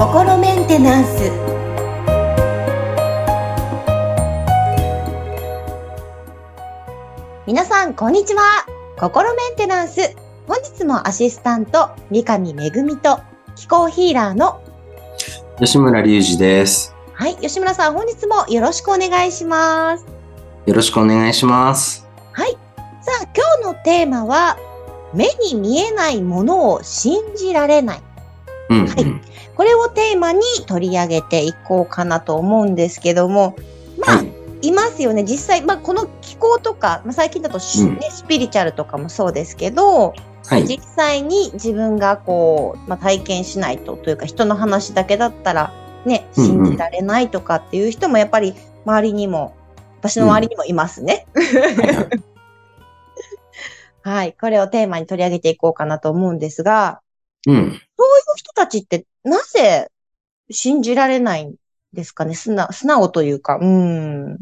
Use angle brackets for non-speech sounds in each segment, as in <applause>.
心メンテナンス。皆さんこんにちは。心メンテナンス。本日もアシスタント三上恵と気候ヒーラーの吉村隆二です。はい吉村さん本日もよろしくお願いします。よろしくお願いします。はい。さあ今日のテーマは目に見えないものを信じられないうん、うん。はいこれをテーマに取り上げていこうかなと思うんですけども、まあ、はいい、ますよね。実際、まあ、この気候とか、まあ、最近だとし、うんねスピリチュアルとかもそうですけど、はい。実際に自分がこう、まあ、体験しないとというか、人の話だけだったら、ね、うんうん信じられないとかっていう人もやっぱり周りにも、私の周りにもいますね。はいはいはい。これをテーマに取り上げていこうかなと思うんですが、うん。そういう人たちってなぜ信じられないんですかね？素直素直というか、うん。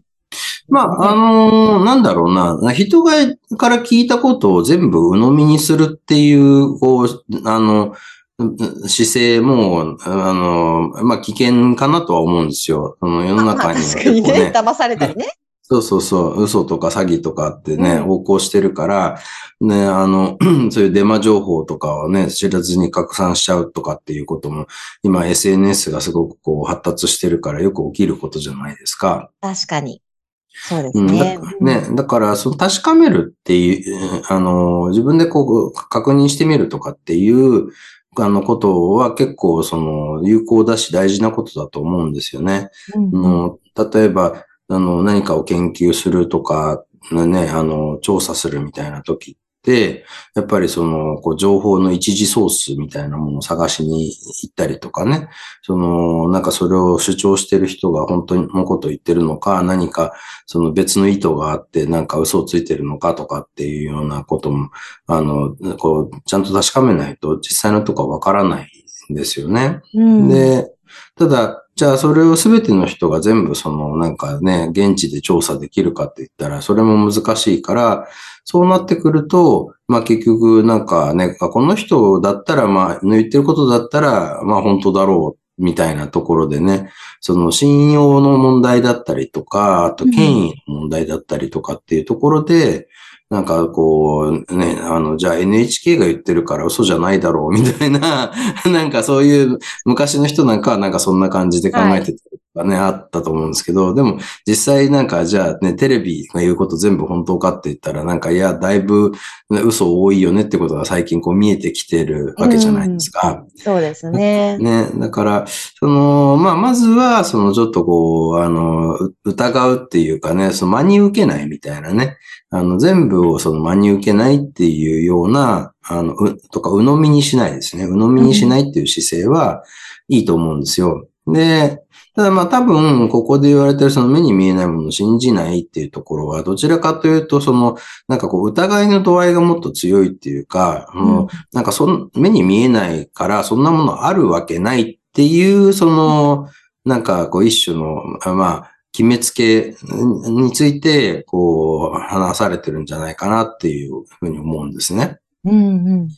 まあ、あのーなんだろうな。人がから聞いたことを全部鵜呑みにするっていう、こう、あの、う姿勢も、あの、まあ、危険かなとは思うんですよ。その世の中には確かにね、騙されたりね。そうそうそう、嘘とか詐欺とかってね、うん横行してるから、ね、あの、<clears throat> そういうデマ情報とかをね、知らずに拡散しちゃうとかっていうことも、今 SNS がすごくこう発達してるからよく起きることじゃないですか。確かに。そうですうん、ねだ。ね、だから、その確かめるっていう、あの、自分でこう確認してみるとかっていう、あのことは結構その有効だし大事なことだと思うんですよね。うんあの、例えば、あの、何かを研究するとか、ね、あの、調査するみたいな時って、やっぱりその、こう、情報の一時ソースみたいなものを探しに行ったりとかね、その、なんかそれを主張してる人が本当にのこと言ってるのか、何かその別の意図があって、なんか嘘をついてるのかとかっていうようなことも、あの、こう、ちゃんと確かめないと実際のとこはわからないんですよね。うん、で、ただ、じゃあそれをすべての人が全部そのなんかね、現地で調査できるかって言ったら、それも難しいから、そうなってくると、まあ結局なんかね、この人だったらまあ、言ってることだったら、まあ本当だろう、みたいなところでね、その信用の問題だったりとか、あと権威の問題だったりとかっていうところで、なんかこう、ね、あの、じゃあ NHK が言ってるから嘘じゃないだろうみたいな、<laughs> なんかそういう昔の人なんかはなんかそんな感じで考えてたりとかね、あったと思うんですけど、でも実際なんかじゃあね、テレビが言うこと全部本当かって言ったらなんかいや、だいぶ、ね、嘘多いよねってことが最近こう見えてきてるわけじゃないですか。そうですね。ね、だから、その、まあ、まずは、その、ちょっとこう、あの、う疑うっていうかね、その真に受けないみたいなね、あの、全部をその真に受けないっていうような、あの、う、とか、鵜呑みにしないですね。鵜呑みにしないっていう姿勢はいいと思うんですよ。で、ただまあ多分、ここで言われてるその目に見えないものを信じないっていうところは、どちらかというと、その、なんかこう、疑いの度合いがもっと強いっていうか、あのなんかそん、目に見えないから、そんなものあるわけないっていう、その、なんかこう一種の、あまあ、決めつけについて、こう、話されてるんじゃないかなっていうふうに思うんですね。うんうん。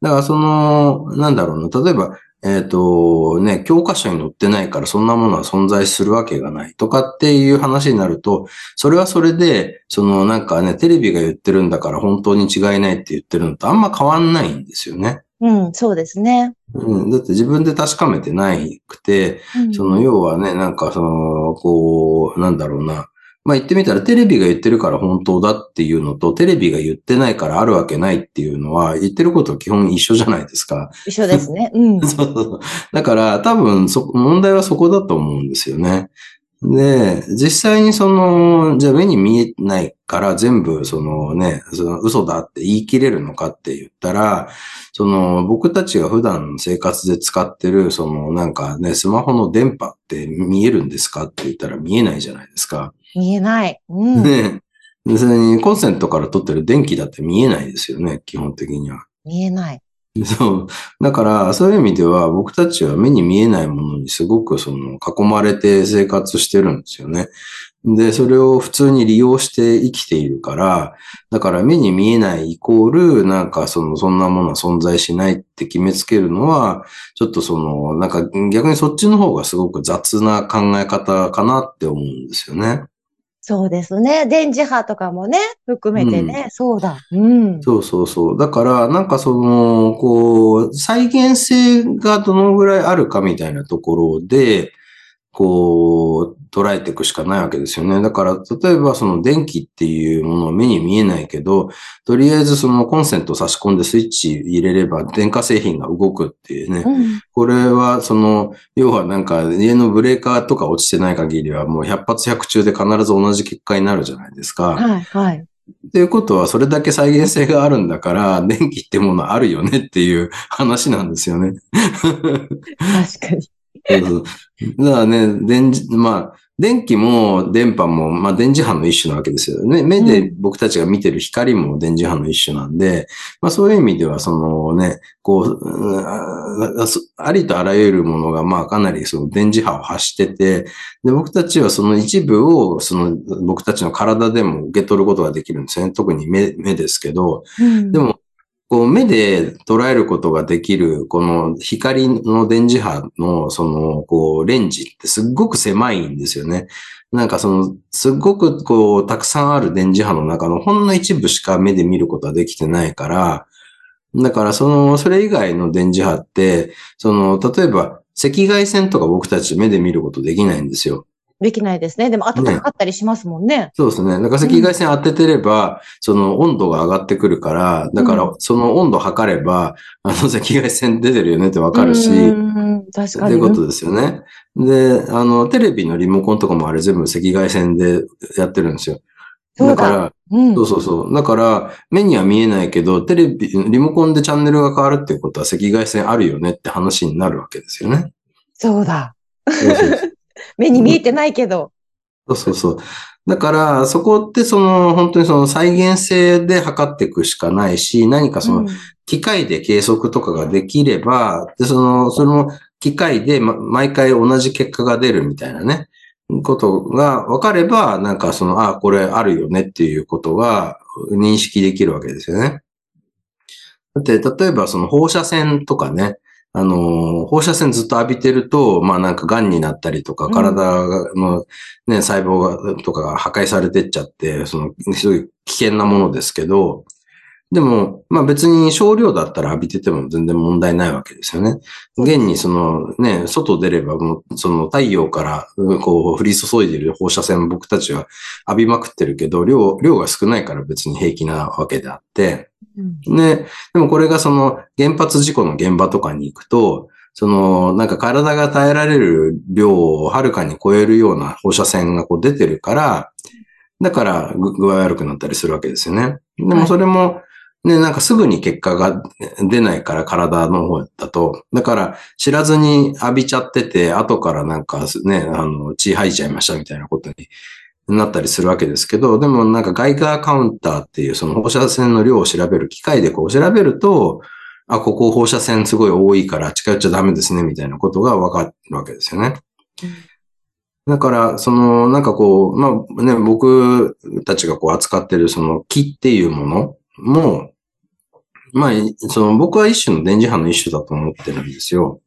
だからその、なんだろうな、例えば、えっ、と、ね、教科書に載ってないからそんなものは存在するわけがないとかっていう話になると、それはそれで、そのなんかね、テレビが言ってるんだから本当に違いないって言ってるのとあんま変わんないんですよね。うん、そうですね。うん、だって自分で確かめてないくて、うんその要はね、なんかその、こう、なんだろうな。まあ言ってみたらテレビが言ってるから本当だっていうのと、テレビが言ってないからあるわけないっていうのは、言ってることは基本一緒じゃないですか。一緒ですね。うん。<laughs> そうそうそう。だから多分そ、問題はそこだと思うんですよね。で、実際にその、じゃあ目に見えないから全部そのね、その嘘だって言い切れるのかって言ったら、その僕たちが普段生活で使ってる、そのなんかね、スマホの電波って見えるんですかって言ったら見えないじゃないですか。見えない。うん。ね。でそれにコンセントから取ってる電気だって見えないですよね、基本的には。見えない。そう。だから、そういう意味では、僕たちは目に見えないものにすごくその、囲まれて生活してるんですよね。で、それを普通に利用して生きているから、だから目に見えないイコール、なんかその、そんなものは存在しないって決めつけるのは、ちょっとその、なんか逆にそっちの方がすごく雑な考え方かなって思うんですよね。そうですね。電磁波とかもね、含めてね。そうだ。うん。そうそうそう。だから、なんかその、こう、再現性がどのぐらいあるかみたいなところで、こう、捉えていくしかないわけですよね。だから、例えばその電気っていうものを目に見えないけど、とりあえずそのコンセント差し込んでスイッチ入れれば電化製品が動くっていうね。うん。これはその、要はなんか家のブレーカーとか落ちてない限りはもう100発100中で必ず同じ結果になるじゃないですか。はい、はい。っていうことは、それだけ再現性があるんだから、電気ってものあるよねっていう話なんですよね。確かに。だからね、電磁、まあ、電気も電波も、まあ、電磁波の一種なわけですよね。目で僕たちが見てる光も電磁波の一種なんで、まあ、そういう意味では、そのね、こう、ありとあらゆるものが、まあ、かなりその電磁波を発してて、で、僕たちはその一部を、その僕たちの体でも受け取ることができるんですよね。特に目、目ですけど、うんで、も、こう目で捉えることができる、この光の電磁波の、その、こう、レンジってすっごく狭いんですよね。なんかその、すっごくこう、たくさんある電磁波の中のほんの一部しか目で見ることはできてないから、だからその、それ以外の電磁波って、その、例えば、赤外線とか僕たち目で見ることできないんですよ。できないですね。でも暖かかったりしますもんね。そうですね。だから赤外線当ててれば、その温度が上がってくるから、だからその温度測れば、あの赤外線出てるよねってわかるし、うん確かに。っていうことですよね。で、あの、テレビのリモコンとかもあれ全部赤外線でやってるんですよ。だ。だから、うんそうそうそう。だから、目には見えないけど、テレビ、リモコンでチャンネルが変わるってことは赤外線あるよねって話になるわけですよね。そうだ。そうそうそう目に見えてないけど。そうそうそう。だから、そこってその、本当にその再現性で測っていくしかないし、何かその、機械で計測とかができれば、で、その、その機械で、ま、毎回同じ結果が出るみたいなね、ことが分かれば、なんかその、あ、これあるよねっていうことが認識できるわけですよね。だって、例えばその放射線とかね、あの、放射線ずっと浴びてると、まあなんか癌になったりとか、うん体のね、細胞が、とかが破壊されてっちゃって、その、すごい危険なものですけど、でも、まあ別に少量だったら浴びてても全然問題ないわけですよね。現にそのね、外出ればもうその太陽からうんこう降り注いでいる放射線僕たちは浴びまくってるけど、量、量が少ないから別に平気なわけであって、うんね、でもこれがその原発事故の現場とかに行くと、そのなんか体が耐えられる量をはるかに超えるような放射線がこう出てるから、だから具具合悪くなったりするわけですよね。でもそれも、ね、なんかすぐに結果が出ないから体の方だと。だから知らずに浴びちゃってて、後からなんかね、あの、血吐いちゃいましたみたいなことになったりするわけですけど、でもなんかガイガーカウンターっていうその放射線の量を調べる機械でこう調べると、あ、ここ放射線すごい多いから近寄っちゃダメですねみたいなことがわかるわけですよね。だから、その、なんかこう、まあね、僕たちがこう扱ってるその木っていうものも、まあ、その僕は一種の電磁波の一種だと思ってるんですよ。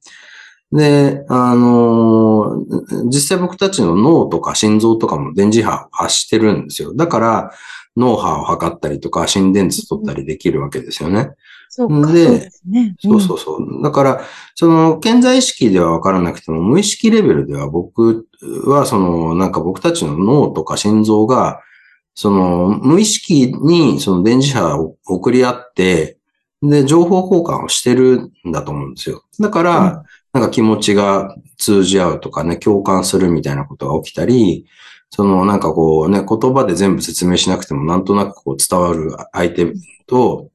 で、あのー実際僕たちの脳とか心臓とかも電磁波を発してるんですよ。だから、脳波を測ったりとか、心電図取ったりできるわけですよね。そうか、そうでですね。そうそうそう。だから、その、健在意識ではわからなくても、無意識レベルでは僕は、その、なんか僕たちの脳とか心臓が、その、無意識にその電磁波を送り合って、で、情報交換をしてるんだと思うんですよ。だから、なんか気持ちが通じ合うとかね、共感するみたいなことが起きたり、そのなんかこうね、言葉で全部説明しなくてもなんとなくこう伝わる相手と、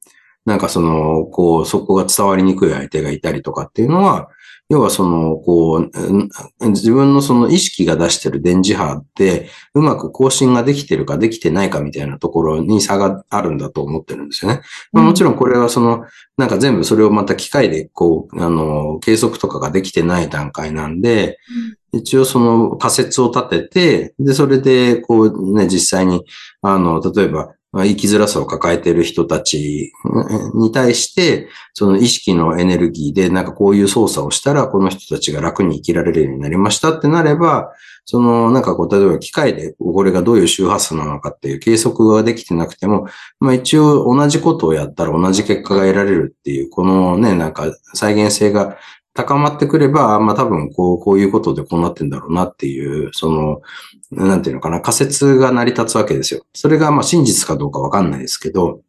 なんかその、こう、そこが伝わりにくい相手がいたりとかっていうのは、要はその、こう、うん自分のその意識が出してる電磁波って、うまく更新ができてるかできてないかみたいなところに差があるんだと思ってるんですよね。まあ、もちろんこれはその、なんか全部それをまた機械でこう、あの、計測とかができてない段階なんで、一応その仮説を立てて、で、それでこうね、実際に、あの、例えば、まあまあ生きづらさを抱えている人たちに対して、その意識のエネルギーでなんかこういう操作をしたらこの人たちが楽に生きられるようになりましたってなれば、そのなんかこう、例えば機械でこれがどういう周波数なのかっていう計測ができてなくても、まあ一応同じことをやったら同じ結果が得られるっていう、このね、なんか再現性が高まってくれば、まあ多分こう、こういうことでこうなってんだろうなっていう、その、なんていうのかな、仮説が成り立つわけですよ。それがまあ真実かどうかわかんないですけど、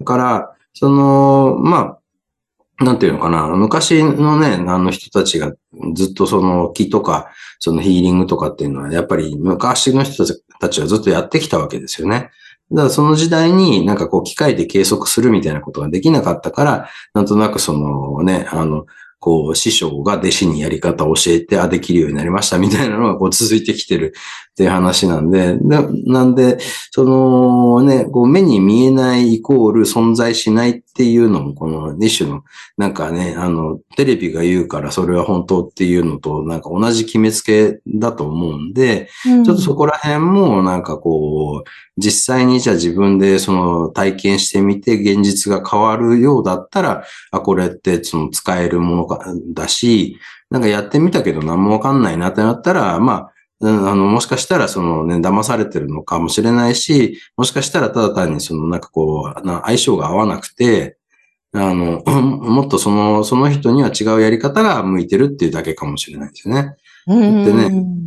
だから、その、まあ、なんていうのかな、昔のね、あの人たちがずっとその気とか、そのヒーリングとかっていうのは、やっぱり昔の人たちはずっとやってきたわけですよね。だからその時代になんかこう機械で計測するみたいなことができなかったから、なんとなくそのね、あの、こう、師匠が弟子にやり方を教えて、あ、できるようになりましたみたいなのがこう続いてきてるっていう話なんで、ななんで、そのね、こう目に見えないイコール存在しないっていうのも、この一種の、なんかね、あの、テレビが言うからそれは本当っていうのと、なんか同じ決めつけだと思うんで、ちょっとそこら辺もなんかこう、実際にじゃあ自分でその体験してみて現実が変わるようだったら、あ、これってその使えるものかだし、なんかやってみたけど何もわかんないなってなったら、まあ、うんあの、もしかしたらそのね、騙されてるのかもしれないし、もしかしたらただ単にそのなんかこう、な相性が合わなくて、あの、<clears throat> もっとその、その人には違うやり方が向いてるっていうだけかもしれないですよね。うんでね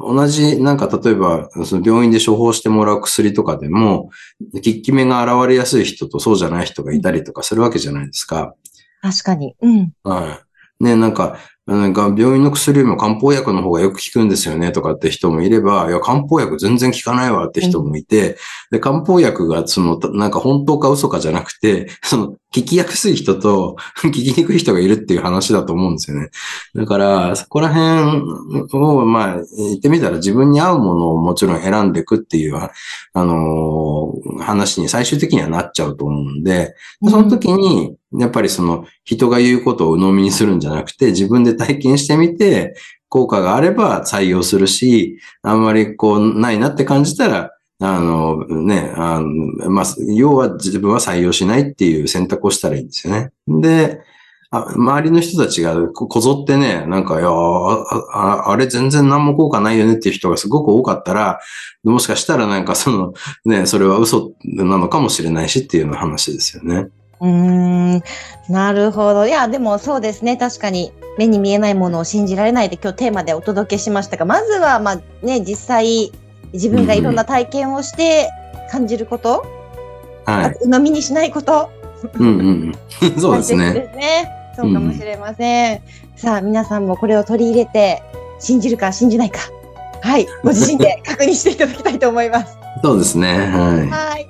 同じ、なんか例えば、その病院で処方してもらう薬とかでも、効き目が現れやすい人とそうじゃない人がいたりとかするわけじゃないですか。確かに。うん。はい。ね、なんか、なんか病院の薬よりも漢方薬の方がよく効くんですよねとかって人もいれば、いや、漢方薬全然効かないわって人もいて、で、漢方薬がその、なんか本当か嘘かじゃなくて、その、効きやすい人と <laughs> 効きにくい人がいるっていう話だと思うんですよね。だから、そこら辺を、まあ、言ってみたら自分に合うものをもちろん選んでいくっていう、あのー話に最終的にはなっちゃうと思うんで、その時に、やっぱりその人が言うことを鵜呑みにするんじゃなくて、自分で体験してみて、効果があれば採用するし、あんまりこう、ないなって感じたら、あの、ね、あの、まあ、要は自分は採用しないっていう選択をしたらいいんですよね。で、あ周りの人たちがこぞってね、なんか、いやああ、れ全然何も効果ないよねっていう人がすごく多かったら、もしかしたらなんかその、ね、それは嘘なのかもしれないしっていうような話ですよね。うん。なるほど。いや、でもそうですね。確かに目に見えないものを信じられないで今日テーマでお届けしましたが、まずは、まあね、実際自分がいろんな体験をして感じること、はい。鵜呑みにしないこと。うんうんうん。<laughs> そうですね。ですね。そうかもしれません。さあ、皆さんもこれを取り入れて、信じるか信じないか。はい。ご自身で <laughs> 確認していただきたいと思います。そうですね。ははい。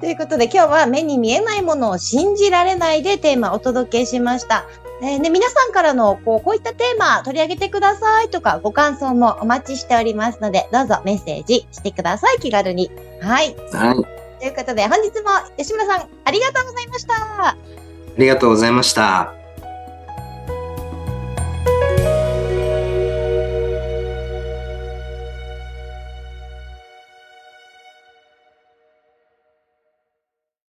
ということで今日は目に見えないものを信じられないでテーマをお届けしました。えーね、皆さんからのこうこういったテーマ取り上げてくださいとかご感想もお待ちしておりますのでどうぞメッセージしてください気軽に。はい。い。はい。ということで本日も吉村さんありがとうございました。ありがとうございました。